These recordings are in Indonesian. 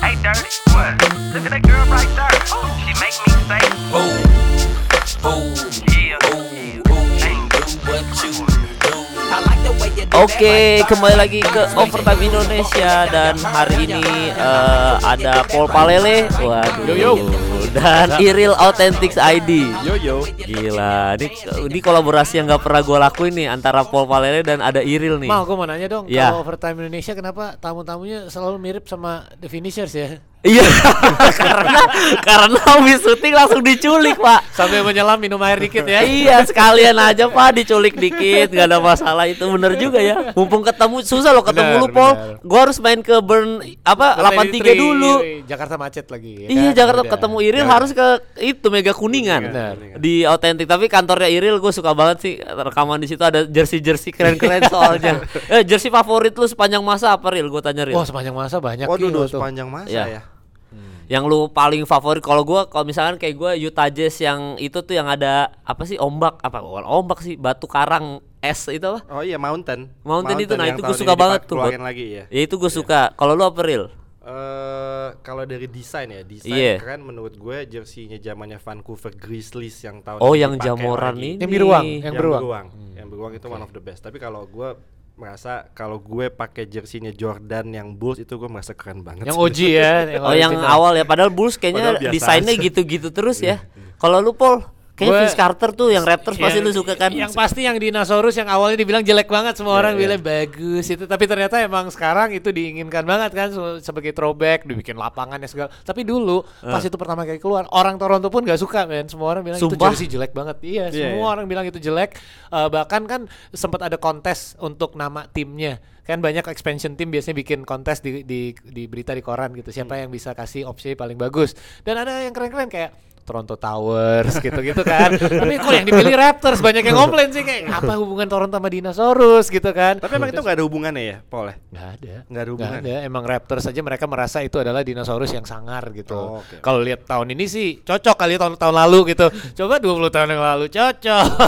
Hey, dirty. What? Look at that girl right there. Oh, she make me say, Oke, kembali lagi ke Overtime Indonesia dan hari ini eh, ada Paul Palele, waduh, Yo, yo. dan Iril Authentics ID. Yo yo. Gila, ini ini kolaborasi yang nggak pernah gue lakuin nih antara Paul Palele dan ada Iril nih. Mal, gue mau nanya dong, Ya. kalau overtime Indonesia kenapa tamu-tamunya selalu mirip sama The Finishers ya? Iya, karena karena habis syuting langsung diculik pak. Sambil menyelam minum air dikit ya. iya sekalian aja pak diculik dikit nggak ada masalah itu bener juga ya mumpung ketemu susah loh ketemu lu Pol benar. gua harus main ke burn apa 83 dulu Jakarta macet lagi. ya Iya kan? Jakarta Udah. ketemu Iril harus ke itu Mega Kuningan Benar. di autentik tapi kantornya Iril gue suka banget sih rekaman di situ ada jersey jersey keren keren soalnya eh jersey favorit lu sepanjang masa apa Ril gue tanya Ril Wah sepanjang masa banyak Waduh, sepanjang masa Iya. ya. Yang lu paling favorit kalau gua kalau misalkan kayak gua Utah Jazz yang itu tuh yang ada apa sih ombak apa bukan ombak sih batu karang es itu apa Oh iya Mountain. Mountain itu, nah itu gua suka banget tuh, lagi ya. ya itu gue suka kalau lu apa Ril Eh kalau dari desain ya, desain Iya. keren menurut gue jersinya zamannya Vancouver Grizzlies yang tahun oh yang jamoran lagi. ini Yang beruang, yang yang beruang. beruang. Yang beruang itu one of the best. Tapi kalau gue merasa kalau gue pakai jersinya Jordan yang Bulls itu gue merasa keren banget. Yang OG ya. Oh yang original. awal ya padahal Bulls kayaknya Padahal desainnya gitu-gitu terus ya. Kalau lu Paul kayak Vince Carter tuh yang Raptors pasti Yang- lu suka kan? Yang pasti yang dinosaurus yang awalnya dibilang jelek banget semua orang iya. bilang bagus itu tapi ternyata emang sekarang itu diinginkan banget kan se- sebagai throwback dibikin lapangannya segala. Tapi dulu pas itu pertama kali keluar orang Toronto pun gak suka men. Semua orang bilang Sumpah? itu jersey jelek banget. Iya, Iya, semua iya. orang bilang itu jelek. Eh, bahkan kan sempat ada kontes untuk nama timnya. Kan banyak expansion team biasanya bikin kontes di di di berita di koran gitu. Siapa Hmm. yang bisa kasih opsi paling bagus. Dan ada yang keren-keren kayak Toronto Towers gitu-gitu kan. Tapi kok yang dipilih Raptors banyak yang komplain sih kayak apa hubungan Toronto sama dinosaurus gitu kan. Tapi emang itu nggak ada hubungannya ya, Paul ya? Nggak ada. Nggak ada hubungan. ada. Emang Raptors saja mereka merasa itu adalah dinosaurus yang sangar gitu. Oh, oke. Kalau lihat tahun ini sih cocok kali tahun-tahun lalu gitu. Coba 20 tahun yang lalu cocok.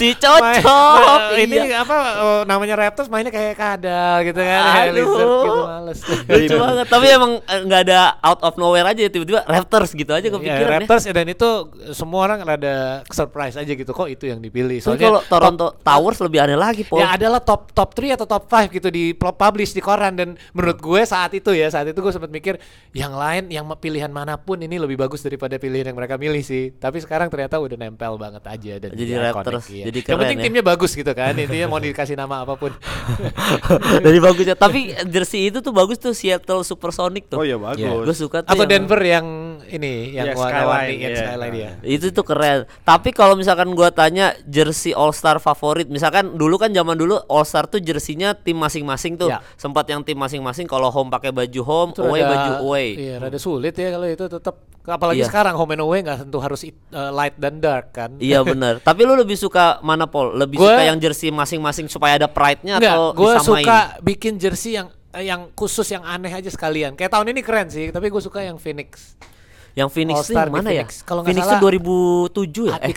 Si cocok, ma- ini iya. apa oh, namanya Raptors mainnya kayak kadal gitu kan. Aduh. lizard gitu males. Lucu banget. Tapi emang eh, nggak ada out of nowhere aja tiba-tiba Raptors gitu aja Ya, kepikiran ya. Raptors dan itu semua orang rada surprise aja gitu kok itu yang dipilih. Soalnya kalau top- Toronto Towers lebih aneh lagi, Paul. Ya adalah top top 3 atau top 5 gitu di publish di koran dan menurut gue saat itu ya saat itu gue sempat mikir yang lain yang pilihan mana pun ini lebih bagus daripada pilihan yang mereka milih sih. Tapi sekarang ternyata udah nempel banget aja dan Jadi iconic, Raptors, iya. jadi Yang keren penting ya. timnya bagus gitu kan. Intinya mau dikasih nama apa pun. Dari bagusnya. Tapi jersey itu tuh bagus tuh Seattle Supersonic tuh. Oh iya bagus. Gue suka tuh atau yang- Denver yang ini yang Iya, warna-warni Skyline, yang iya. skyline ya. Itu tuh keren. Tapi kalau misalkan gua tanya jersey All Star favorit, misalkan dulu kan zaman dulu All Star tuh jersinya tim masing-masing tuh. Ya. Sempat yang tim masing-masing kalau home pakai baju home, Itu away rada- baju away. Iya, rada sulit ya kalau itu tetap apalagi Iya. sekarang home and away nggak tentu harus it- uh, light dan dark kan. Iya bener Tapi lu lebih suka mana Paul? Lebih Gua- suka yang jersey masing-masing supaya ada pride-nya Enggak, atau gue disamain? suka bikin jersey yang eh, yang khusus yang aneh aja sekalian. Kayak tahun ini keren sih, tapi gue suka yang Phoenix. Yang Phoenix All tuh Star mana ya? Phoenix. Kalau nggak Phoenix salah, tuh 2007 ya? Ah, Eh,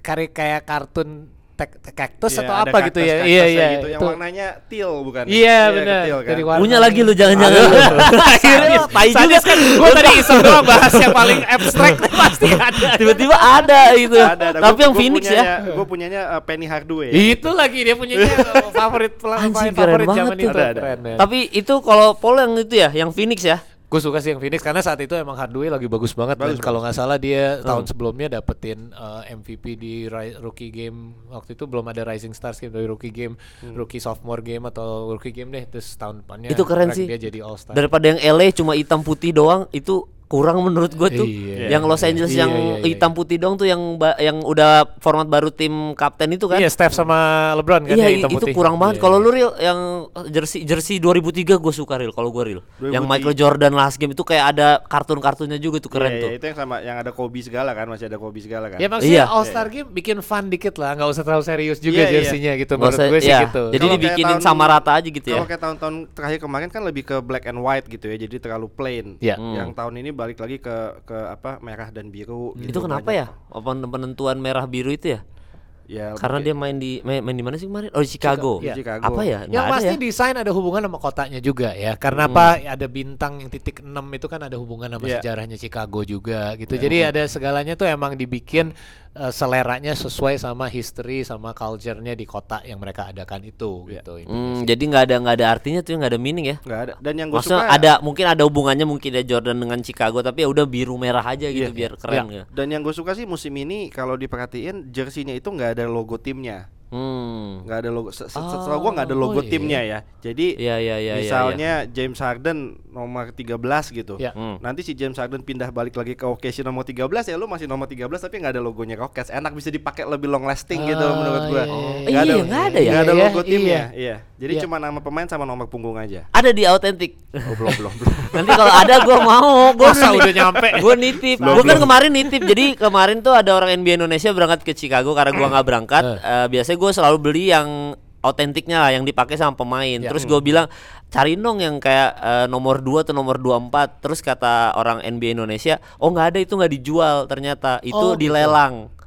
kari kayak kartun tek- cactus Iya, atau apa gitu ya? Iya iya. gitu, Yang itu. warnanya teal bukan? Iya benar. teal kan? Punya lagi lu jangan-jangan. Akhirnya tai juga kan gue tadi iseng doang bahas yang paling abstrak pasti ada. Tiba-tiba ada gitu. Ada, ada. Tapi Gua- yang gua Phoenix punyanya- ya. Gue punyanya uh, Penny Hardaway. Itu lagi dia punyanya favorit pelan favorit banget zaman itu. Men. Tapi itu kalau Paul yang itu ya, yang Phoenix ya. Gue suka sih yang Phoenix karena saat itu emang Hardaway lagi bagus banget Bagus, dan kalau nggak salah dia Hmm. tahun sebelumnya dapetin uh, MVP di ri- rookie game waktu itu belum ada Rising Stars game dari rookie game, Hmm. rookie sophomore game atau rookie game deh terus tahun depannya Itu keren sih. dia jadi All Star. Daripada yang LA cuma hitam putih doang itu kurang menurut gue tuh. Iya, yang Los iya, Angeles iya, yang iya, iya. hitam putih doang tuh yang ba- yang udah format baru tim kapten itu kan. Iya, Steph sama LeBron kan Iya, yang hitam itu putih. kurang banget. Iya, Kalau iya. lu real yang jersey jersey 2003 gue suka real kalau gue real. Yang 2003. Michael Jordan last game itu kayak ada kartun-kartunnya juga tuh keren Iya, tuh. iya, itu yang sama yang ada Kobe segala kan, masih ada Kobe segala kan. Ya maksudnya Iya. All Star game bikin fun dikit lah, nggak usah terlalu serius juga Iya, iya. jersinya gitu Nggak menurut usah- gue sih iya. gitu. Jadi kayak dibikinin tahun- sama rata aja gitu ya. Kalau kayak tahun-tahun terakhir kemarin kan lebih ke black and white gitu ya, jadi terlalu plain. Iya. Hmm. Yang tahun ini balik lagi ke ke apa merah dan biru. Itu gitu, kenapa banyak. ya? Apa penentuan merah biru itu ya? Ya, Karena mungkin- dia main di main, main di mana sih kemarin? Oh di Chicago. Di Chicago. Apa ya? Yang Nggak ada pasti ya? desain ada hubungan sama kotanya juga ya. Karena Hmm. apa? Ada bintang yang titik 6 itu kan ada hubungan sama Iya. sejarahnya Chicago juga gitu. Jadi ada segalanya tuh emang dibikin eh, seleranya sesuai sama history sama culture-nya di kota yang mereka adakan itu gitu. intinya Hmm, jadi nggak ada nggak ada artinya tuh nggak ada meaning ya. nggak ada. Dan yang gue Maksudnya suka ada mungkin ada hubungannya mungkin ya Jordan dengan Chicago tapi ya udah biru merah aja gitu Iya. biar keren ya. Dan yang gue suka sih musim ini kalau diperhatiin jersey-nya itu nggak ada logo timnya. Hmm. nggak ada logo se- se- Oh, setahu gua nggak ada logo oh iya. timnya ya jadi Iya, iya, iya, iya, misalnya James Harden nomor 13 gitu Ya. Hmm. nanti si James Harden pindah balik lagi ke OKC nomor 13 ya lu masih nomor 13 tapi nggak ada logonya Rockets enak bisa dipakai lebih long lasting gitu Ah, menurut gua iya, iya, iya. Nggak Iya, nggak ada ya? nggak ada Iya, logo iya. timnya iya jadi Iya. cuma nama pemain sama nomor punggung aja Ada di autentik. oh belum belum belum Nanti kalau ada gua mau, gua Masa udah nyampe? Gua nitip. Gua kan kemarin nitip. Jadi kemarin tuh ada orang NBA Indonesia berangkat ke Chicago karena gua nggak berangkat. Eh, biasanya gua selalu beli yang autentiknya lah yang dipakai sama pemain. Terus gua bilang cari dong yang kayak eh, nomor 2 atau nomor 24. Terus kata orang NBA Indonesia, "Oh, nggak ada itu nggak dijual ternyata. Itu Oh, gitu.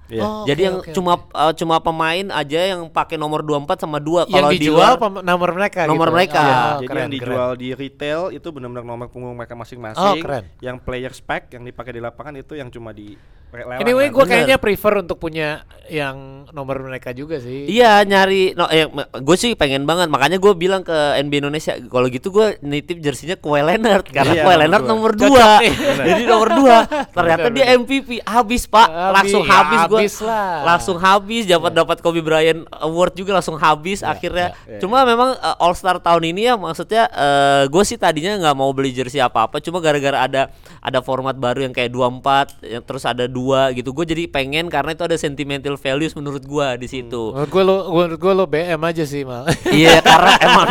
Dilelang." Iya. Oh, Jadi oke, yang oke, cuma eh, cuma pemain aja yang pakai nomor 24 sama 2 yang kalau di dijual luar- pem- nomor mereka Nomor gitu. mereka. Oh, Jadi keren, yang keren. dijual di retail itu benar-benar nomor punggung mereka masing-masing. Oh, keren. Yang player spec yang dipakai di lapangan itu yang cuma di lelang Anyway, gue kayaknya prefer untuk punya yang nomor mereka juga sih. Iya nyari no eh, gue sih pengen banget makanya gue bilang ke NBA Indonesia kalau gitu gue nitip jersinya Kawhi Leonard karena Iya, Kawhi nomor Leonard dua. nomor Cocok dua nih. jadi nomor dua ternyata Bener, dia. MVP habis pak Habis, langsung habis gue habis lah. langsung habis dapat dapat Kobe Bryant Award juga langsung habis akhirnya iya, cuma memang eh, All Star tahun ini ya maksudnya gue sih tadinya nggak mau beli jersey apa apa cuma gara-gara ada ada format baru yang kayak 24 yang terus ada dua gitu gue jadi pengen karena itu ada sentimental values menurut gue di situ Menurut gue lo, menurut gue lo BM aja sih mal. Iya karena emang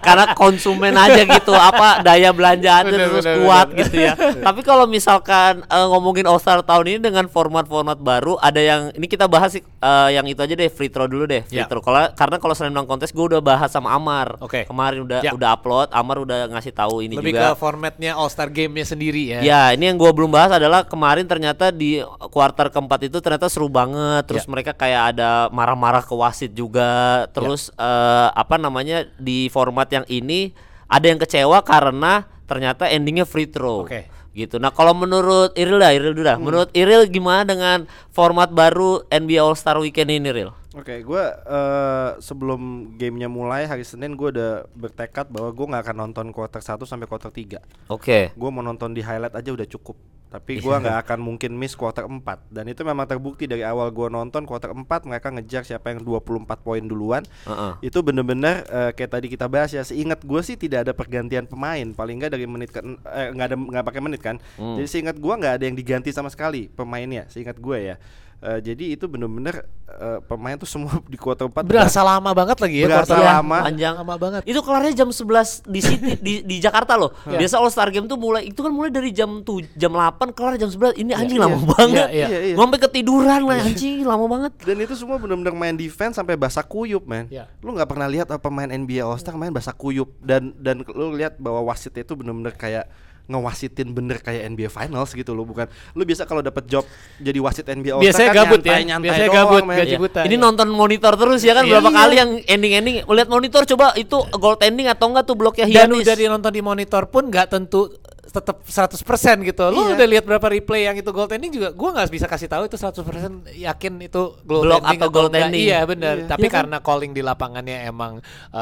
karena konsumen aja gitu apa daya belanjaan Bener, terus bener, kuat bener. gitu ya. Tapi kalau misalkan eh, ngomongin All Star tahun ini dengan format-format baru ada yang ini kita bahas sih eh, yang itu aja deh free throw dulu deh free Ya. throw. Kalau karena kalau slam dunk contest gue udah bahas sama Amar. Oke. Kemarin udah Ya. udah upload, Amar udah ngasih tahu ini Lebih juga. ke formatnya All Star Game-nya sendiri ya. Ya, ini yang gua belum bahas adalah kemarin ternyata di kuarter keempat itu ternyata seru banget. Terus Ya. mereka kayak ada marah-marah ke wasit juga. Terus eh, apa namanya di format yang ini ada yang kecewa karena ternyata endingnya free throw. Oke. Gitu. Nah, kalau menurut Iril dah, Iril dulu dah. Menurut Iril gimana dengan format baru NBA All Star Weekend ini, Iril? Oke, gua eh, sebelum gamenya mulai hari Senin gue udah bertekad bahwa gue nggak akan nonton quarter 1 sampai quarter 3 Oke. Gue mau nonton di highlight aja udah cukup. Tapi gua nggak akan mungkin miss quarter 4 dan itu memang terbukti dari awal gua nonton quarter 4 mereka ngejar siapa yang 24 poin duluan. Heeh. Itu bener-bener eh, kayak tadi kita bahas ya. Seingat gue sih tidak ada pergantian pemain. Paling nggak dari menit ke eh, nggak ada nggak pakai menit kan. Hmm. Jadi seingat gua nggak ada yang diganti sama sekali pemainnya. Seingat gue ya. Eh, jadi itu bener-bener eh, pemain tuh semua di quarter 4 Berasa lama banget lagi ya Berasa Iya, lama. panjang. Lama banget. Itu kelarnya jam 11 di City di, di Jakarta loh. Iya. Biasa All Star Game tuh mulai itu kan mulai dari jam tuh jam 8 kelar jam 11. Ini anjing lama banget. Iya, iya. Iya, Gua sampai ketiduran lah anjing lama banget. Dan itu semua benar-benar main defense sampai basah kuyup, men. Ya. Lu nggak pernah lihat apa pemain NBA All Star main basah kuyup dan dan lu lihat bahwa wasitnya itu benar-benar kayak ngewasitin bener kayak NBA Finals gitu loh bukan lu biasa kalau dapat job jadi wasit NBA All Biasanya kan gabut ya. nyantai-nyantai Biasanya doang, gabut, men. gaji Iya. buta. Ini ya. nonton monitor terus ya kan Iya. berapa kali yang ending-ending lihat monitor coba itu goaltending atau enggak tuh bloknya Dan Giannis. udah nonton di monitor pun nggak tentu tetap 100% gitu. Lu Iya. udah lihat berapa replay yang itu goaltending juga gua nggak bisa kasih tahu itu 100% yakin itu Blok goaltending atau goaltending. enggak. Iya benar. Iya. Tapi Iya kan? karena calling di lapangannya emang eh,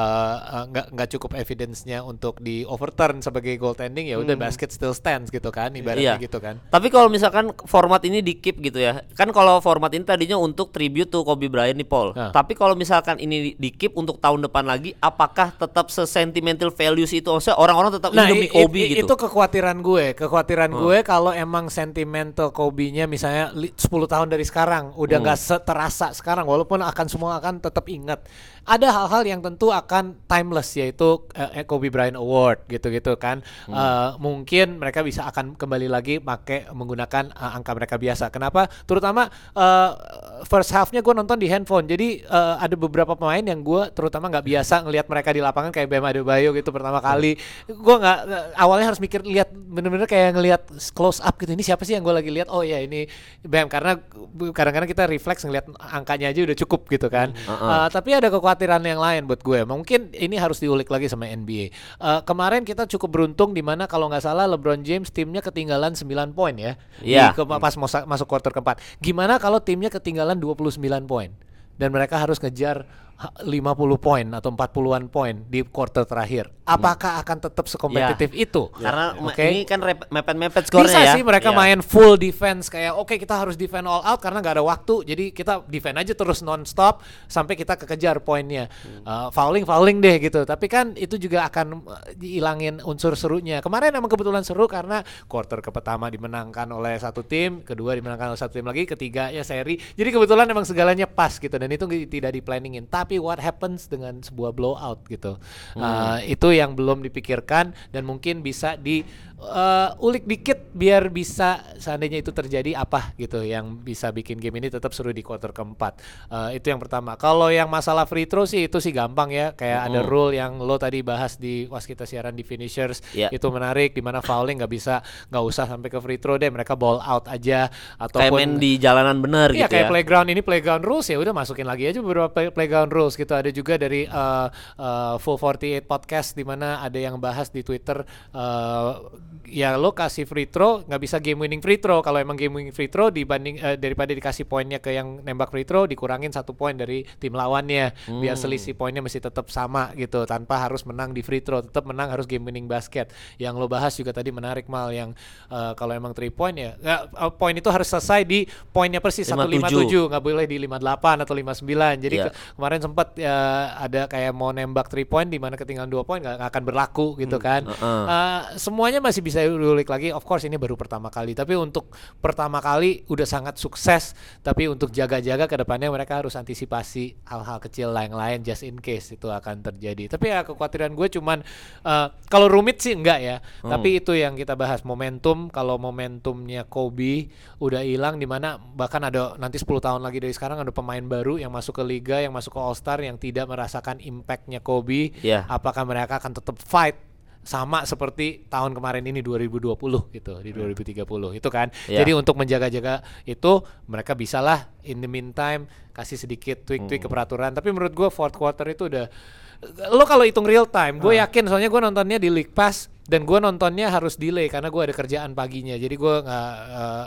eh, nggak nggak cukup evidence-nya untuk di overturn sebagai goaltending ya udah basket still stands gitu kan ibaratnya Iya. gitu kan. Tapi kalau misalkan format ini di keep gitu ya, kan kalau format ini tadinya untuk tribute to Kobe Bryant nih Paul. Nah. Tapi kalau misalkan ini di keep untuk tahun depan lagi, apakah tetap sesentimental values itu? Maksudnya orang-orang tetap ini demi Kobe gitu. itu kekhawatiran gue. Kekhawatiran Hmm. gue kalau emang sentimental Kobe-nya misalnya li- 10 tahun dari sekarang udah Hmm. nggak se- terasa sekarang walaupun akan semua akan tetap ingat. Ada hal-hal yang tentu akan timeless yaitu eh, Kobe Bryant Award gitu-gitu kan. Eh, mungkin mereka bisa akan kembali lagi pakai menggunakan eh, angka mereka biasa. Kenapa? Terutama eh, first half-nya gue nonton di handphone. Jadi eh, ada beberapa pemain yang gue terutama nggak biasa ngelihat mereka di lapangan kayak Bam Adebayo gitu pertama kali. Gue nggak awalnya harus mikir lihat bener-bener kayak ngelihat close up gitu. Ini siapa sih yang gue lagi lihat? Oh ya ini Bam karena kadang-kadang kita refleks ngelihat angkanya aja udah cukup gitu kan. Eh, tapi ada kekhawatiran yang lain buat gue. Mungkin ini harus diulik lagi sama NBA. Eh, kemarin kita cukup beruntung di mana kalau nggak salah LeBron James timnya ketinggalan 9 poin ya. Iya. Di ke- pas masuk quarter keempat. Gimana kalau timnya ketinggalan 29 poin dan mereka harus ngejar 50 poin atau 40-an poin di quarter terakhir. Apakah akan tetap sekompetitif itu? Karena ma- Oke. ini kan mepet-mepet skornya Bisa ya. sih mereka Iya. main full defense kayak oke kita harus defend all out karena nggak ada waktu jadi kita defend aja terus non stop sampai kita kekejar poinnya Uh, fouling fouling deh gitu tapi kan itu juga akan uh, dihilangin unsur serunya kemarin emang kebetulan seru karena quarter ke pertama dimenangkan oleh satu tim kedua dimenangkan oleh satu tim lagi ketiga ya seri jadi kebetulan emang segalanya pas gitu dan itu tidak diplanningin tapi what happens dengan sebuah blowout gitu. Uh, itu yang belum dipikirkan dan mungkin bisa di uh, ulik dikit biar bisa seandainya itu terjadi apa gitu yang bisa bikin game ini tetap seru di quarter keempat. Uh, itu yang pertama. Kalau yang masalah free throw sih itu sih gampang ya. Kayak ada rule yang lo tadi bahas di was kita siaran di finishers Iya. itu menarik di mana fouling nggak bisa nggak usah sampai ke free throw deh. Mereka ball out aja Kayak ataupun main di jalanan bener Iya gitu kayak ya. playground ini playground rules ya udah masukin lagi aja beberapa play- playground rules gitu. Ada juga dari uh, uh, Full 48 podcast di mana ada yang bahas di Twitter uh, ya lo kasih free throw nggak bisa game winning free throw. Kalau emang game winning free throw dibanding eh, daripada dikasih poinnya ke yang nembak free throw dikurangin satu poin dari tim lawannya. Biar selisih poinnya masih tetap sama gitu tanpa harus menang di free throw. Tetap menang harus game winning basket. Yang lo bahas juga tadi menarik mal yang eh, kalau emang three point ya eh, poin itu harus selesai di poinnya persis 157 57. nggak boleh di 58 atau 59 jadi Iya. ke- kemarin sempat ya, ada kayak mau nembak three point di mana ketinggalan dua poin nggak akan berlaku gitu kan. Heeh. Eh, semuanya masih bisa diulik lagi. Of course ini baru pertama kali. Tapi untuk pertama kali udah sangat sukses. Tapi untuk jaga-jaga ke depannya mereka harus antisipasi hal-hal kecil lain lain just in case itu akan terjadi. Tapi ya kekhawatiran gue cuman eh, kalau rumit sih enggak ya. Tapi itu yang kita bahas momentum. Kalau momentumnya Kobe udah hilang di mana bahkan ada nanti 10 tahun lagi dari sekarang ada pemain baru yang masuk ke liga yang masuk ke All Star yang tidak merasakan impactnya Kobe. Iya. apakah mereka akan tetap fight sama seperti tahun kemarin ini 2020 gitu di 2030 itu kan. Iya. jadi untuk menjaga-jaga itu mereka bisalah in the meantime kasih sedikit tweak-tweak ke peraturan tapi menurut gua fourth quarter itu udah lo kalau hitung real time gue yakin soalnya gue nontonnya di League Pass dan gue nontonnya harus delay karena gue ada kerjaan paginya. Jadi gue nggak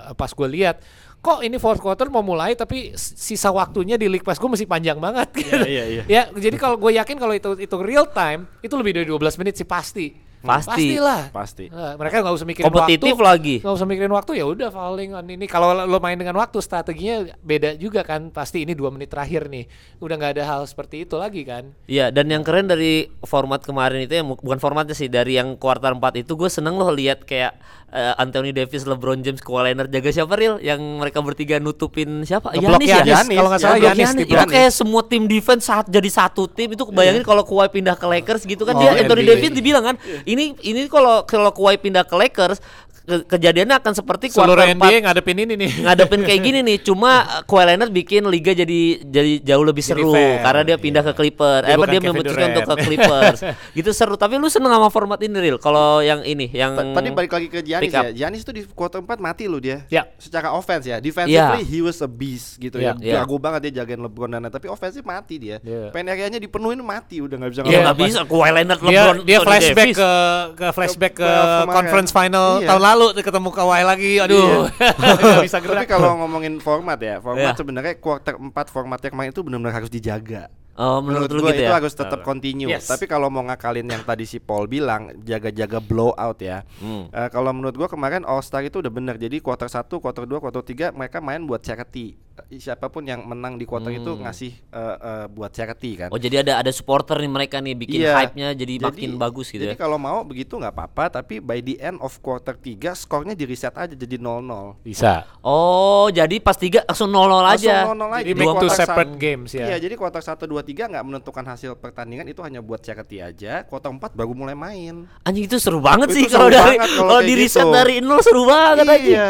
eh, pas gue lihat kok ini fourth quarter mau mulai tapi sisa waktunya di League Pass gue masih panjang banget gitu. iya, iya. ya jadi kalau gue yakin kalau itu itu real time itu lebih dari 12 menit sih pasti Pasti. pastilah. Pasti. Nah, mereka nggak usah mikirin Kompetitif waktu. lagi. nggak usah mikirin waktu ya udah on ini. Kalau lo main dengan waktu strateginya beda juga kan. Pasti ini dua menit terakhir nih. Udah nggak ada hal seperti itu lagi kan. Iya dan yang keren dari format kemarin itu ya bukan formatnya sih dari yang kuartal 4 itu gue seneng loh lihat kayak eh, Anthony Davis, LeBron James, Kawhi Leonard jaga siapa real yang mereka bertiga nutupin siapa? Yanis ya? Kalau nggak salah Yanis di Itu kayak semua tim defense saat jadi satu tim. Itu bayangin kalau Kawhi pindah ke Lakers gitu kan Oh, dia Anthony. Davis dibilang kan ini ini kalau kalau Kawhi pindah ke Lakers ke- kejadiannya akan seperti seluruh kuartal 4 NBA ngadepin ini nih ngadepin kayak gini nih cuma uh, Kawhi Leonard bikin liga jadi jadi jauh lebih Jadi seru fair, karena dia pindah ke Clippers Dia eh dia memutuskan untuk ke. Clippers gitu seru tapi lu seneng sama format ini real kalau yang ini yang Ta- Tadi balik lagi ke Giannis ya. Giannis itu di quarter 4 mati loh dia. Ya. Secara offense ya. Defensively Iya. he was a beast gitu Ya. ya. Iya. Jago banget dia jagain LeBron dan tapi offensive mati dia. Iya. Pen area-nya dipenuhin mati udah nggak bisa ya Iya. nggak bisa Kawhi Leonard dia LeBron dia Anthony flashback Davis. ke ke flashback ke Ke conference final Iya. tahun lalu tuh ketemu Kawhi lagi aduh nggak bisa gerak Tapi kalau ngomongin format ya, format Iya. sebenarnya quarter 4 formatnya kemarin itu benar-benar harus dijaga. oh menurut, lu gua gitu itu ya harus tetap continue. Yes. Tapi kalau mau ngakalin yang tadi si Paul bilang jaga-jaga blowout ya. Hmm. Eh, kalau menurut gua kemarin All Star itu udah benar. Jadi quarter 1, quarter 2, quarter 3 mereka main buat charity. Siapa pun yang menang di quarter itu ngasih eh, eh, buat charity kan. Oh jadi ada ada supporter nih mereka nih bikin Iya. hype-nya jadi, makin bagus gitu Jadi ya. kalau mau begitu nggak apa-apa, tapi by the end of quarter 3 skornya di reset aja jadi 0-0. Bisa. Oh, jadi pas tiga langsung 0-0 aja. Langsung 0-0 aja. Jadi Di make two separate games ya. Iya, jadi quarter 1 2 3 nggak menentukan hasil pertandingan itu hanya buat charity aja. Quarter 4 baru mulai main. Anjing itu seru banget Itu sih seru kalau dari kalau di reset gitu. dari nol seru banget anjing. Iya.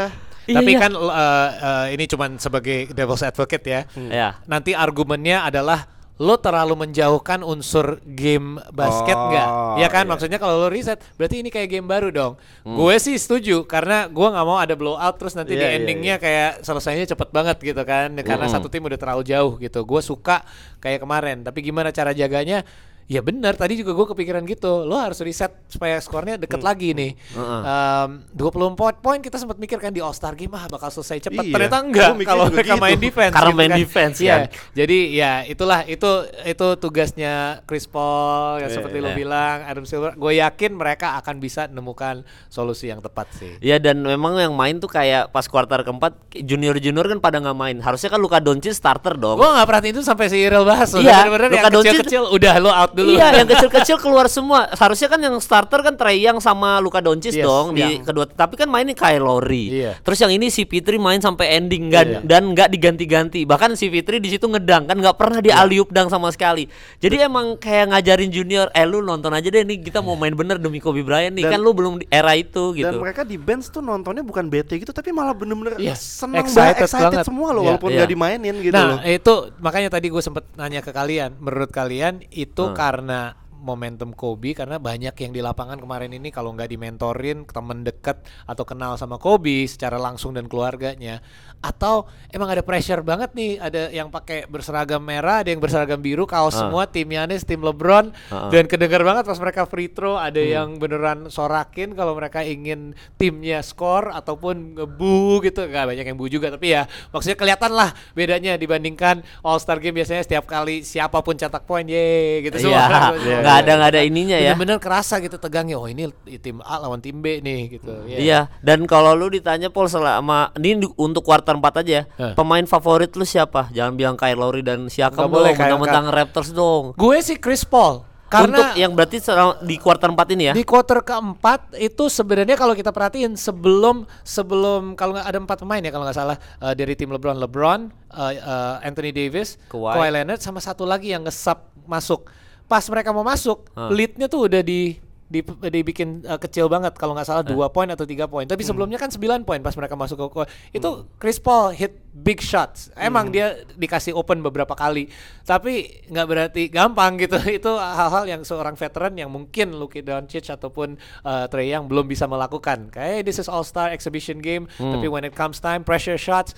Iya, Tapi iya. kan uh, uh, ini cuman sebagai devil's advocate ya. ya. Nanti argumennya adalah lo terlalu menjauhkan unsur game basket Oh, nggak? Ya kan iya. maksudnya kalau lo reset berarti ini kayak game baru dong. Hmm. Gue sih setuju karena gua nggak mau ada blowout terus nanti di Iya, endingnya kayak selesainya cepet banget gitu kan karena Hmm. satu tim udah terlalu jauh gitu. Gue suka kayak kemarin tapi gimana cara jaganya? Ya benar, tadi juga gue kepikiran gitu. Lo harus reset supaya skornya Hmm. deket lagi nih. Um, 24 poin kita sempat mikir kan di All Star Game ah bakal selesai cepat. Iya. Ternyata enggak kalau mereka gitu. main defense. Karena gitu main kan. defense Iya. kan. Jadi ya itulah itu itu tugasnya Chris Paul yang Iya, seperti iya. lo bilang Adam Silver. Gue yakin mereka akan bisa menemukan solusi yang tepat sih. Iya dan memang yang main tuh kayak pas kuarter keempat junior-junior kan pada nggak main. Harusnya kan Luka Doncic starter dong. Gue nggak perhatiin itu sampai si Irel bahas. Iya, Luka Doncic- kecil-kecil udah lo out dulu. Iya, yang kecil-kecil keluar semua. Seharusnya kan yang starter kan Trey Young sama Luka Doncic Yes, dong di iya. kedua. Tapi kan mainnya Kyle Lowry. Iya. Terus yang ini si Fitri main sampai ending nggak- Iya. dan nggak diganti-ganti. Bahkan si Fitri di situ ngedang kan nggak pernah di Iya. alley-oop dang sama sekali. Jadi emang kayak ngajarin junior, eh lu nonton aja deh nih kita mau main bener demi Kobe Bryant nih Dan- kan lu belum di era itu Dan gitu. mereka di bench tuh nontonnya bukan bete gitu tapi malah bener-bener Iya, senang excited banget, excited banget. semua loh Iya, walaupun iya. nggak dimainin gitu nah loh. itu makanya tadi gue sempet nanya ke kalian. Menurut kalian itu Hmm. Karena momentum Kobe karena banyak yang di lapangan kemarin ini kalau nggak dimentorin temen deket atau kenal sama Kobe secara langsung dan keluarganya atau emang ada pressure banget nih ada yang pakai berseragam merah ada yang berseragam biru kaos Ah. semua tim Yanis tim LeBron Ah, ah. dan kedengar banget pas mereka free throw ada Hmm. yang beneran sorakin kalau mereka ingin timnya skor ataupun ngebu gitu nggak banyak yang bu juga tapi ya maksudnya kelihatan lah bedanya dibandingkan All Star Game biasanya setiap kali siapa pun cetak poin ye gitu Iya, semua nggak ada nggak ada ininya ya. bener-bener kerasa gitu tegangnya oh ini tim A lawan tim B nih gitu ya. Iya, dan kalau lu ditanya Paul selama ini untuk kuarter 4 aja, pemain favorit lu siapa? Jangan bilang Kyle Lowry dan Siakam Nggak boleh dong, Kyle- mentang-mentang Raptors dong. gue sih Chris Paul untuk karena yang berarti di kuarter 4 ini ya. Di quarter keempat itu sebenarnya kalau kita perhatiin sebelum sebelum kalau nggak ada empat pemain ya kalau nggak salah eh, dari tim LeBron, LeBron, eh, eh, Anthony Davis, Kawhi. Kawhi Leonard sama satu lagi yang nge-sub masuk. Pas mereka mau masuk, Hah. leadnya tuh udah di di dibikin eh, kecil banget kalau nggak salah dua poin atau tiga poin. Tapi sebelumnya kan 9 poin pas mereka masuk ke itu Chris Paul hit big shots. Emang dia dikasih open beberapa kali, tapi nggak berarti gampang gitu. Itu hal-hal yang seorang veteran yang mungkin Luka Doncic ataupun uh, Trey Young belum bisa melakukan. Kayak this is All Star exhibition game, tapi when it comes time pressure shots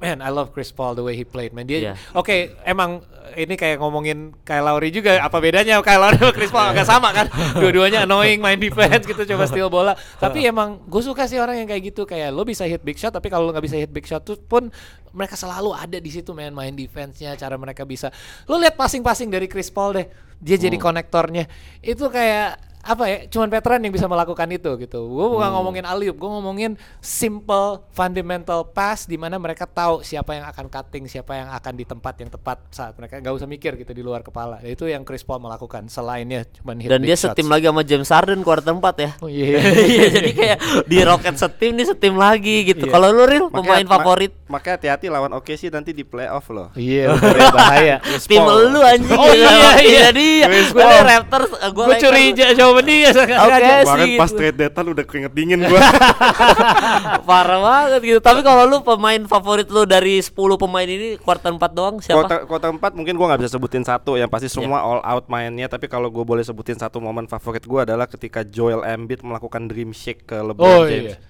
Man, I love Chris Paul the way he played, man. Dia Iya. oke, emang eh, ini kayak ngomongin Kyle Lowry juga. Apa bedanya Kyle Lowry sama Chris Paul? Agak sama kan? Dua-duanya annoying main defense gitu, coba steal bola. Tapi emang gue suka sih orang yang kayak gitu. Kayak lo bisa hit big shot, tapi kalau lo nggak bisa hit big shot tuh pun mereka selalu ada di situ, main main defense-nya. Cara mereka bisa. Lo lihat passing-passing dari Chris Paul deh. Dia jadi konektornya. Itu kayak apa ya cuman veteran yang bisa melakukan itu gitu gue bukan ngomongin aliup gue ngomongin simple fundamental pass di mana mereka tahu siapa yang akan cutting siapa yang akan di tempat yang tepat saat mereka nggak usah mikir gitu di luar kepala itu yang Chris Paul melakukan selainnya cuman hit Dan dia shots. setim lagi sama James Harden kuarter 4 ya. oh iya Iya, jadi kayak di Rocket setim nih setim lagi gitu. Iya. Kalau lu real Makanya- pemain ma- favorit makanya hati-hati lawan OKC nanti di playoff loh. iya bener, bahaya tim lu anjing. Oh, iya, iya. Dia. Chris Gue Paul. Raptors gua gue curiga jawaban dia sengaja. Oke. sih Kemarin pas gitu. trade deadline udah keringet dingin gua. Parah banget gitu. Tapi kalau lu pemain favorit lu dari 10 pemain ini kuarter 4 doang siapa? Kota kota 4 mungkin gua nggak bisa sebutin satu yang pasti Iya. semua all out mainnya tapi kalau gue boleh sebutin satu momen favorit gua adalah ketika Joel Embiid melakukan dream shake ke Oh LeBron James. iya.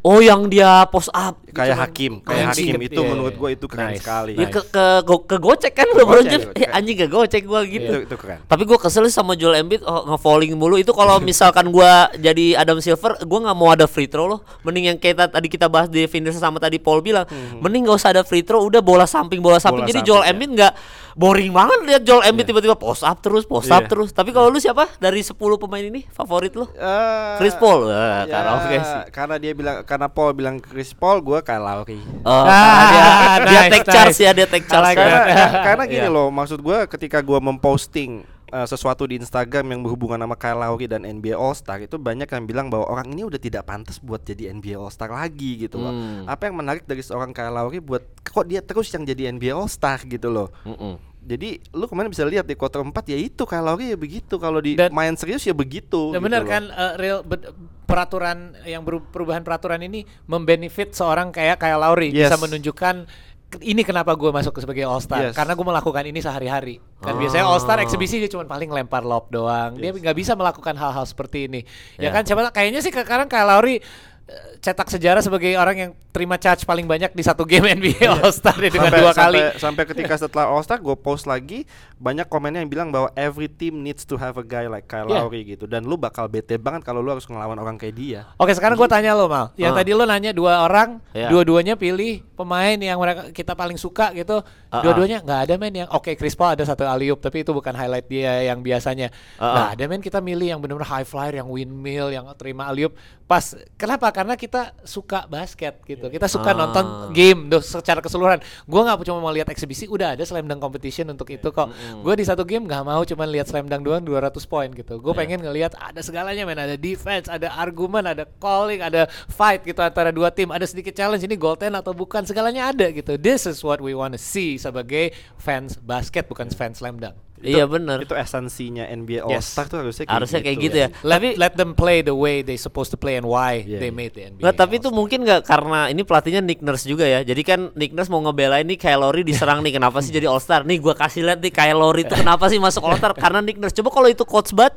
Oh, yang dia post up. Kayak Cuman- Hakim, kayak Hakim, Hakim itu iya, menurut iya. gua itu keren Nice. sekali. Ya ke ke go, ke gocek kan James. gocek. Eh, anjing ke gocek gua gitu. Itu itu keren. Tapi gue kesel sih sama Joel Embiid oh, nge-falling mulu itu kalau misalkan gua jadi Adam Silver gua nggak mau ada free throw loh mending yang kita tadi kita bahas di finish sama tadi Paul bilang mending nggak usah ada free throw udah bola samping bola samping Bola jadi samping, Joel ya. Embiid nggak boring banget lihat Joel Embiid tiba-tiba post up terus, post up Iya. terus. Tapi kalau lu siapa dari 10 pemain ini favorit lu? Eh, Chris Paul. Wah, ya, karena oke sih. Karena dia bilang karena Paul bilang Chris Paul, gua Kyle Lowry. Oh, Ah, dia, dia nice, take charge nice. ya, dia take charge. karena that. karena gini Iya. loh, maksud gua ketika gua memposting eh, sesuatu di Instagram yang berhubungan sama Kyle Lowry dan NBA All Star itu banyak yang bilang bahwa orang ini udah tidak pantas buat jadi NBA All Star lagi gitu loh. Hmm. Apa yang menarik dari seorang Kyle Lowry buat kok dia terus yang jadi NBA All Star gitu loh. Mm-mm. Jadi lu kemarin bisa lihat di quarter 4 ya itu Kyle Lowry ya begitu kalau di Dan- main serius ya begitu. Dan gitu benar loh. kan eh, real be- peraturan yang perubahan peraturan ini membenefit seorang kayak kayak Lowry Yes. bisa menunjukkan ini kenapa gue masuk sebagai All Star Yes. karena gue melakukan ini sehari-hari kan Oh. biasanya All Star eksibisi dia cuma paling lempar lob doang dia nggak bisa melakukan hal-hal seperti ini ya Ya. kan siapa kayaknya sih sekarang kayak eh, cetak sejarah sebagai orang yang terima charge paling banyak di satu game NBA All Star dia dengan sampai, dua kali sampai, sampai ketika setelah All Star gue post lagi banyak komennya yang bilang bahwa every team needs to have a guy like Kyle Yeah. Lowry gitu dan lu bakal bete banget kalau lu harus ngelawan orang kayak dia. Oke sekarang gue tanya lo mal, yang Ah. tadi lo nanya dua orang, Ya. dua-duanya pilih pemain yang mereka kita paling suka gitu, Ah, dua-duanya nggak ada men yang oke Chris Paul ada satu aliup tapi itu bukan highlight dia yang biasanya, Ah, nggak ah. ada men kita milih yang benar-benar high flyer, yang windmill, yang terima aliup pas, kenapa? Karena kita suka basket gitu, kita suka Ah. nonton game tuh secara keseluruhan, gue nggak cuma mau lihat eksibisi, udah ada slam dunk competition untuk itu kok, gue di satu game nggak mau cuma lihat slam dunk doang 200 poin gitu, gue pengen ngelihat ada segalanya men, ada defense, ada argumen, ada calling, ada fight gitu antara dua tim, ada sedikit challenge ini golden atau bukan, segalanya ada gitu. This is what we wanna see sebagai fans basket bukan fans slam dunk. Iya benar. Itu esensinya NBA All Yes. Star tuh harusnya kayak Harusnya gitu. kayak gitu ya. Let, Tapi let them play the way they supposed to play and why Yeah, they made the NBA. Nggak, tapi itu mungkin nggak karena ini pelatihnya Nick Nurse juga ya. Jadi kan Nick Nurse mau ngebelain nih Kyle Lowry diserang nih kenapa sih jadi All Star? Nih gua kasih lihat nih Kyle Lowry itu kenapa sih masuk All Star? Karena Nick Nurse. Coba kalau itu coach Bud,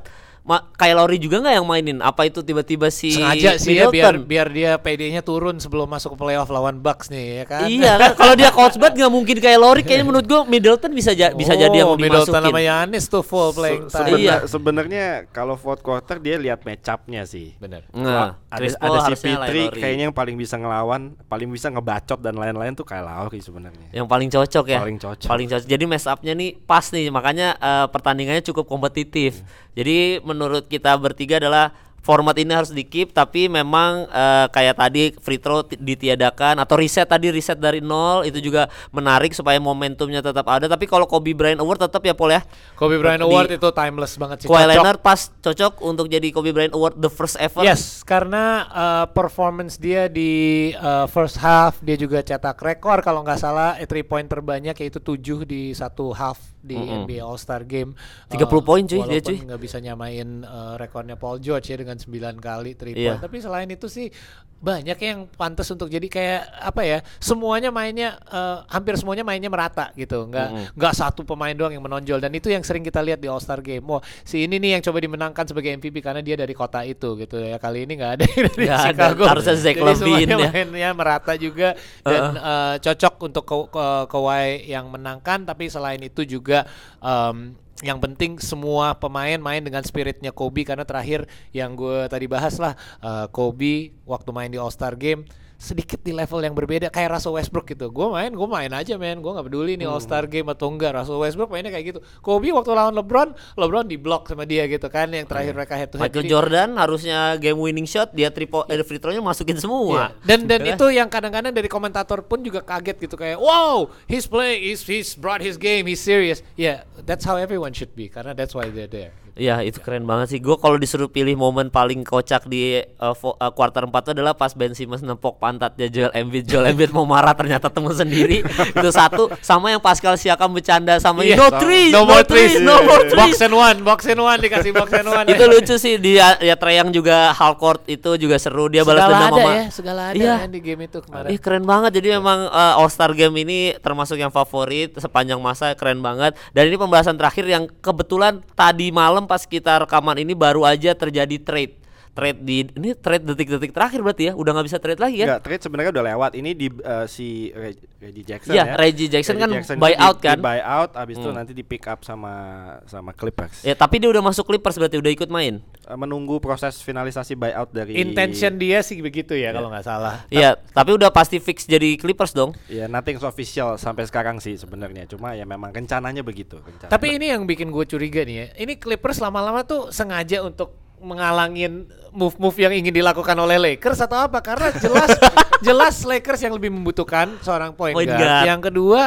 ma Kyle Lowry juga nggak yang mainin? Apa itu tiba-tiba si sengaja sih ya biar Middleton? biar dia PD-nya turun sebelum masuk ke playoff lawan Bucks nih ya kan. Iya kan kalau dia coach Bud nggak mungkin kayak Lowry kayaknya menurut gua Middleton bisa ja- bisa jadi yang Oh, Middleton dimasukin. sama Yanis tuh full playing Se- time. sebenar- Iya. Sebenarnya kalau fourth quarter dia lihat match up-nya sih. Bener. Nah, ada ada si Fitri Lowry. kayaknya yang paling bisa ngelawan, paling bisa ngebacot dan lain-lain tuh Kyle Lowry sebenarnya. yang paling cocok ya Paling cocok. paling cocok jadi mess upnya nih pas nih makanya eh, pertandingannya cukup kompetitif jadi menurut kita bertiga adalah format ini harus di keep tapi memang eh, kayak tadi free throw ti- ditiadakan atau reset tadi reset dari nol itu juga menarik supaya momentumnya tetap ada tapi kalau Kobe Bryant Award tetap ya Paul ya Kobe Bryant Di- Award itu timeless banget sih. Kawhi. Leonard pas cocok untuk jadi Kobe Bryant Award the first ever Yes, karena uh, performance dia di uh, first half dia juga cetak rekor kalau nggak salah eh, three point terbanyak yaitu 7 di satu half di Mm-mm. NBA All Star Game. 30 poin, cuy, dia, cuy. nggak bisa nyamain uh, rekornya Paul George ya dengan 9 kali three Iya. point. Tapi selain itu sih banyak yang pantas untuk jadi kayak apa ya? Semuanya mainnya uh, hampir semuanya mainnya merata gitu. Nggak Mm-mm. nggak satu pemain doang yang menonjol dan itu yang sering kita lihat di All Star Game. Wah, si ini nih yang coba dimenangkan sebagai MVP karena dia dari kota itu gitu ya. Kali ini nggak ada yang dari ada. Chicago. Harusnya Zach Levine semuanya ya. mainnya merata juga dan eh, cocok untuk ke, ke Kawhi yang menangkan tapi selain itu juga em, yang penting semua pemain main dengan spiritnya Kobe karena terakhir yang gue tadi bahas lah eh, Kobe waktu main di All Star Game sedikit di level yang berbeda kayak Russell Westbrook gitu. Gue main, gue main aja men. Gue nggak peduli nih All Star Game atau enggak. Russell Westbrook mainnya kayak gitu. Kobe waktu lawan LeBron, LeBron di block sama dia gitu kan. Yang terakhir mereka head to head. Michael Jadi- Jordan harusnya game winning shot dia triple eh, free throw-nya masukin semua Iya. Dan dan Gitu ya. itu yang kadang-kadang dari komentator pun juga kaget gitu kayak wow he's playing he's he's brought his game he's serious yeah that's how everyone should be karena that's why they're there Iya itu keren banget sih. Gue kalau disuruh pilih momen paling kocak di uh, fo- uh, quarter 4 itu adalah pas Ben Simmons nempok pantatnya Joel Embiid. Joel Embiid mau marah ternyata temen sendiri. itu satu sama yang Pascal Siakam bercanda sama Iya. no three, no more threes no more box threes. and one box and one dikasih box and one itu lucu sih dia ya Trae yang juga half court itu juga seru dia balas segala dendam ada sama ya segala ada Iya. kan di game itu kemarin Ih keren banget jadi memang uh, All Star Game ini termasuk yang favorit sepanjang masa keren banget dan ini pembahasan terakhir yang kebetulan tadi malam pas kita rekaman ini baru aja terjadi trade trade di ini trade detik-detik terakhir berarti ya udah nggak bisa trade lagi ya Enggak, trade sebenarnya udah lewat. Ini di eh, si Reg- Reggie Jackson Iya, ya. Reggie Jackson kan itu buyout di- kan? Di buyout abis itu Hmm. nanti di pick up sama sama Clippers. ya tapi dia udah masuk Clippers berarti udah ikut main Eh, menunggu proses finalisasi buyout dari Intention dia sih begitu ya kalau nggak salah. Iya tapi udah pasti fix jadi Clippers dong Ya nothing's official sampai sekarang sih sebenarnya. Cuma ya memang rencananya begitu. rencana. Tapi ini yang bikin gue curiga nih ya. Ini Clippers lama-lama tuh sengaja untuk menghalangin move-move yang ingin dilakukan oleh Lakers atau apa? Karena jelas jelas Lakers yang lebih membutuhkan seorang point Point guard. guard. Yang kedua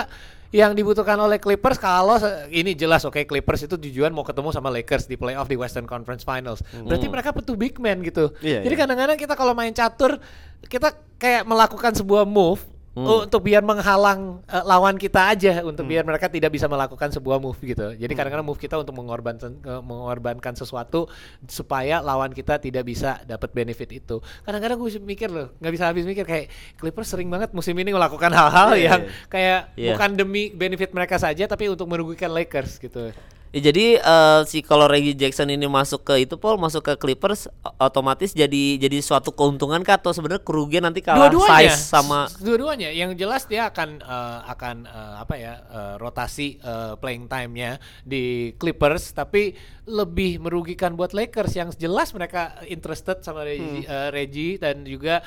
yang dibutuhkan oleh Clippers kalau ini jelas oke Clippers itu tujuan mau ketemu sama Lakers di playoff di Western Conference Finals. Berarti mereka butuh big man gitu. Iya, Jadi iya. kadang-kadang kita kalau main catur kita kayak melakukan sebuah move untuk biar menghalang eh, lawan kita aja untuk biar mereka tidak bisa melakukan sebuah move gitu. Jadi kadang-kadang move kita untuk mengorbankan eh, mengorbankan sesuatu supaya lawan kita tidak bisa dapat benefit itu. Kadang-kadang gue mikir loh, nggak bisa habis mikir kayak Clippers sering banget musim ini melakukan hal-hal Iya, yang iya. kayak Iya. bukan demi benefit mereka saja tapi untuk merugikan Lakers gitu. Ya jadi eh, si kalau Reggie Jackson ini masuk ke itu Paul masuk ke Clippers otomatis jadi jadi suatu keuntungan kah? Atau sebenarnya kerugian nanti kalah dua-duanya. size sama dua-duanya. Yang jelas dia akan eh, akan eh, apa ya eh, rotasi eh, playing time-nya di Clippers. Tapi lebih merugikan buat Lakers. Yang jelas mereka interested sama Reggie, eh, Reggie dan juga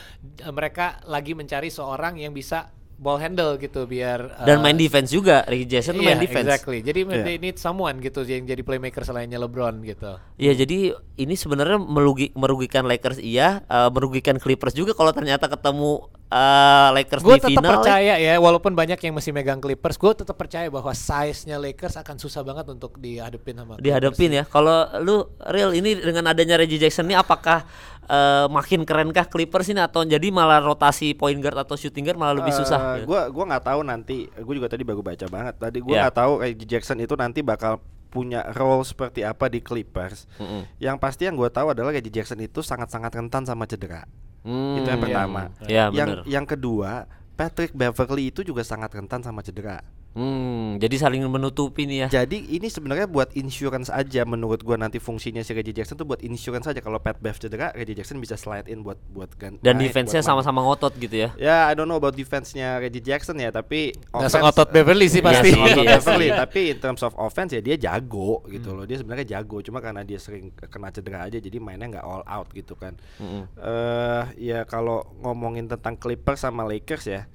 mereka lagi mencari seorang yang bisa ball handle gitu biar eh, dan main defense juga Reggie Jackson tuh iya, main defense. exactly. Jadi Iya. they need someone gitu yang jadi playmaker selainnya LeBron gitu. Iya jadi ini sebenarnya merugi, merugikan Lakers iya, eh, merugikan Clippers juga kalau ternyata ketemu eh, Lakers Gue di tetap final. ya. percaya ya, walaupun banyak yang masih megang Clippers, gue tetap percaya bahwa size-nya Lakers akan susah banget untuk dihadapin sama Clippers. dihadapin ya. Kalau lu real ini dengan adanya Reggie Jackson ini apakah eh, makin kerenkah Clippers ini atau jadi malah rotasi point guard atau shooting guard malah lebih susah? Eh, Gua gua nggak tahu nanti. Gue juga tadi baru baca banget. Tadi gua Iya. nggak tahu Reggie Jackson itu nanti bakal punya role seperti apa di Clippers. Mm-mm. Yang pasti yang gue tahu adalah Reggie Jackson itu sangat-sangat rentan sama cedera. Hmm, itu yang iya. pertama. Iya, yang bener. yang kedua, Patrick Beverly itu juga sangat rentan sama cedera. Hmm, jadi saling menutupi nih ya. Jadi ini sebenarnya buat insurance aja menurut gua nanti fungsinya si Reggie Jackson tuh buat insurance aja kalau Pat Bev cedera, Reggie Jackson bisa slide in buat buat gan- Dan defense-nya sama-sama ngotot gitu ya. Ya, I don't know about defense-nya Reggie Jackson ya, tapi Nggak offense- sengotot Beverly sih Iya pasti. sih, Ngotot iya Beverly, tapi in terms of offense ya dia jago gitu Hmm. loh. Dia sebenarnya jago, cuma karena dia sering kena cedera aja jadi mainnya nggak all out gitu kan. Mm-mm. Eh ya kalau ngomongin tentang Clippers sama Lakers ya,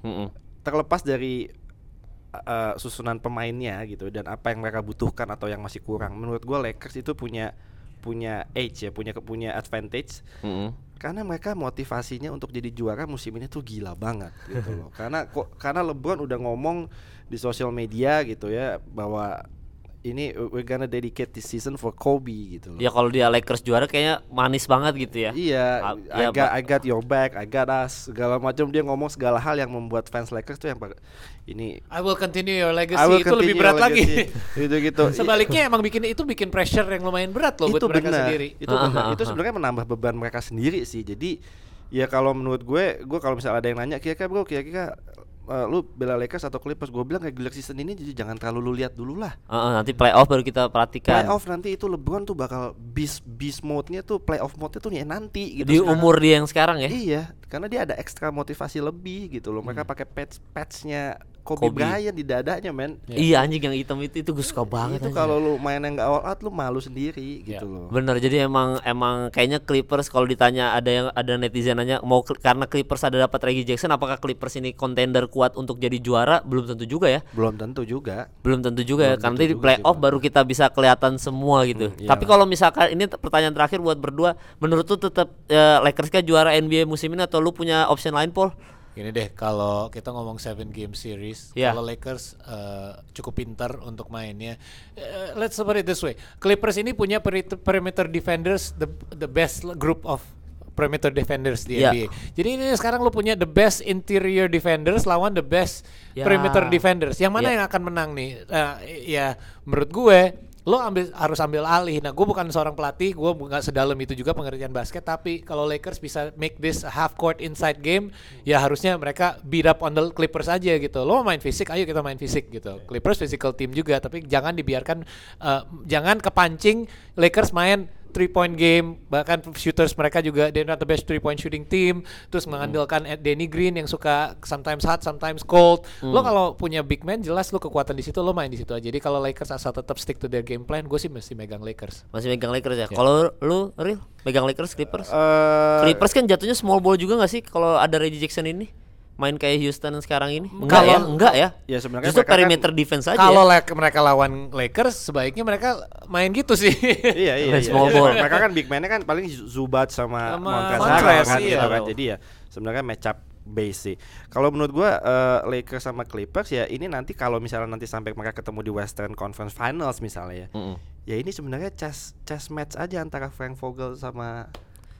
Mm-mm. terlepas dari eh, susunan pemainnya gitu dan apa yang mereka butuhkan atau yang masih kurang. Menurut gua Lakers itu punya punya edge ya, punya punya advantage Mm-mm. karena mereka motivasinya untuk jadi juara musim ini tuh gila banget gitu loh. Karena kok karena LeBron udah ngomong di sosial media gitu ya bahwa ini we're gonna dedicate this season for Kobe gitu loh. Ya kalau dia Lakers juara kayaknya manis banget gitu ya. Iya, Ah, I ya, got. I got your back, I got us, segala macam dia ngomong segala hal yang membuat fans Lakers tuh yang ini I will continue your legacy I will itu lebih berat lagi. gitu gitu. Sebaliknya emang bikin itu bikin pressure yang lumayan berat loh buat itu mereka sendiri. itu benar. Itu sebenarnya menambah beban mereka sendiri sih. Jadi ya kalau menurut gue, gue kalau misalnya ada yang nanya kira-kira bro, kira-kira eh, lu bela Lakers atau Clippers, gue bilang regular season ini jadi jangan terlalu lu lihat dulu lah. Heeh, nanti playoff baru kita perhatikan. Playoff nanti itu LeBron tuh bakal beast beast mode-nya tuh playoff mode-nya tuh nih nanti gitu. Di Sekarang- umur dia yang sekarang ya. Iya, karena dia ada ekstra motivasi lebih gitu loh. Mereka pakai patch patchnya Kobe. Kobe. Bryant di dadanya, men. Iya anjing yang hitam itu itu gue suka banget. itu kalau lu main yang nggak all out lu malu sendiri gitu loh. Bener jadi emang emang kayaknya Clippers kalau ditanya ada yang ada netizen nanya mau karena Clippers ada dapat Reggie Jackson apakah Clippers ini kontender kuat untuk jadi juara belum tentu juga ya Belum tentu juga. belum tentu juga ya Belum karena tentu di juga playoff sih, baru kita bisa kelihatan semua gitu Hmm, tapi iyalah. kalau misalkan ini pertanyaan terakhir buat berdua menurut lu tetap ya, Lakers kah juara NBA musim ini atau lu punya option lain Paul Gini deh, kalau kita ngomong seven game series, Iya. kalau Lakers eh, cukup pintar untuk mainnya. Eh, let's put it this way, Clippers ini punya peri- perimeter defenders the the best group of perimeter defenders di Iya. NBA. Jadi ini sekarang lu punya the best interior defenders lawan the best Ya. perimeter defenders. Yang mana Ya. yang akan menang nih? Eh, ya menurut gue lo ambil harus ambil alih. Nah, gue bukan seorang pelatih, gue nggak sedalam itu juga pengertian basket. Tapi kalau Lakers bisa make this half court inside game, ya harusnya mereka beat up on the Clippers aja gitu. Lo main fisik, ayo kita main fisik gitu. Clippers physical team juga, tapi jangan dibiarkan, eh, jangan kepancing Lakers main three point game, bahkan shooters mereka juga they're not the best three point shooting team. Terus mengandalkan Ed- Danny Green yang suka sometimes hot, sometimes cold. Lo kalau punya big man jelas lo kekuatan di situ lo main di situ aja. Jadi kalau Lakers asal tetap stick to their game plan, gue sih mesti megang Lakers. Masih megang Lakers ya. Kalau lu real megang Lakers Clippers? Eh, Clippers kan jatuhnya small ball juga gak sih kalau ada Reggie Jackson ini? Main kayak Houston sekarang ini? Enggak ya, Kalau- enggak ya. Ya, sebenarnya Justru mereka kan- perimeter defense aja. Kalau ya. Mereka lawan Lakers, sebaiknya mereka main gitu sih. iya iya, iya. small Iya, ball. Mereka kan big man-nya kan paling Zubat sama, Sama Montrezl kan iya. gitu kan. Jadi ya sebenarnya match up base sih. Kalau menurut gua eh, Lakers sama Clippers ya ini nanti kalau misalnya nanti sampai mereka ketemu di Western Conference Finals misalnya ya. Mm-mm. Ya ini sebenarnya chess chess match aja antara Frank Vogel sama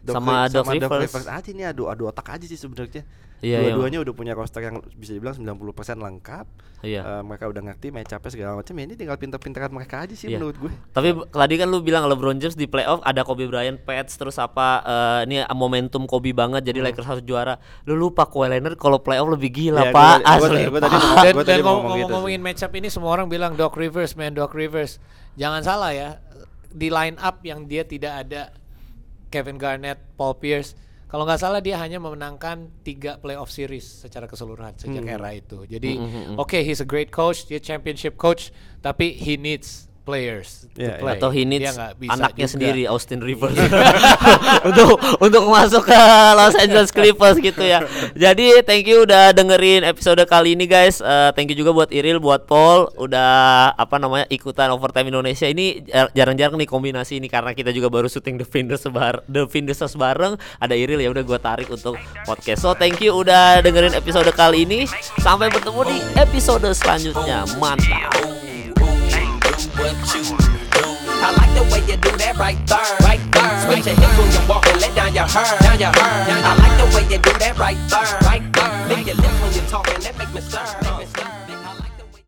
Sama Doc Ri- Rivers. aja ini adu adu otak aja sih sebenarnya. Iya, iya. Dua-duanya udah punya roster yang bisa dibilang 90% lengkap. Iya. Eh, mereka udah ngerti match up segala macam. Ya ini tinggal pinter-pinteran mereka aja sih Iya. menurut gue. Tapi tadi kan lu bilang LeBron James di playoff ada Kobe Bryant, Pets terus apa eh, ini momentum Kobe banget jadi Lakers harus juara. Lu lupa Kawhi Leonard kalau playoff lebih gila, Iya, Pak. gua- Asli. tadi Pak. mau- dan gua dan tadi mau ngom- ngomong gitu ngomongin matchup ini semua orang bilang Doc Rivers man Doc Rivers jangan salah ya di line up yang dia tidak ada Kevin Garnett Paul Pierce kalau nggak salah dia hanya memenangkan tiga playoff series secara keseluruhan sejak Hmm. era itu jadi oke he's a great coach dia championship coach tapi he needs players to Iya, iya. play Atau he needs anaknya juga. sendiri Austin Rivers untuk untuk masuk ke Los Angeles Clippers gitu ya. Jadi thank you udah dengerin episode kali ini guys. Eh, thank you juga buat Iril, buat Paul udah apa namanya ikutan overtime Indonesia ini jar- jarang-jarang nih kombinasi ini karena kita juga baru syuting The Finders bar The Finders bareng. Ada Iril ya udah gua tarik untuk podcast. So thank you udah dengerin episode kali ini. Sampai bertemu di episode selanjutnya. Mantap. What you do. I like the way you do that right there, right there. Switch your hips when you walk and let down your hair, down your hair. I like the way you do that right there, right there. Lick your lips when you're talking, that make me stir, make me stir.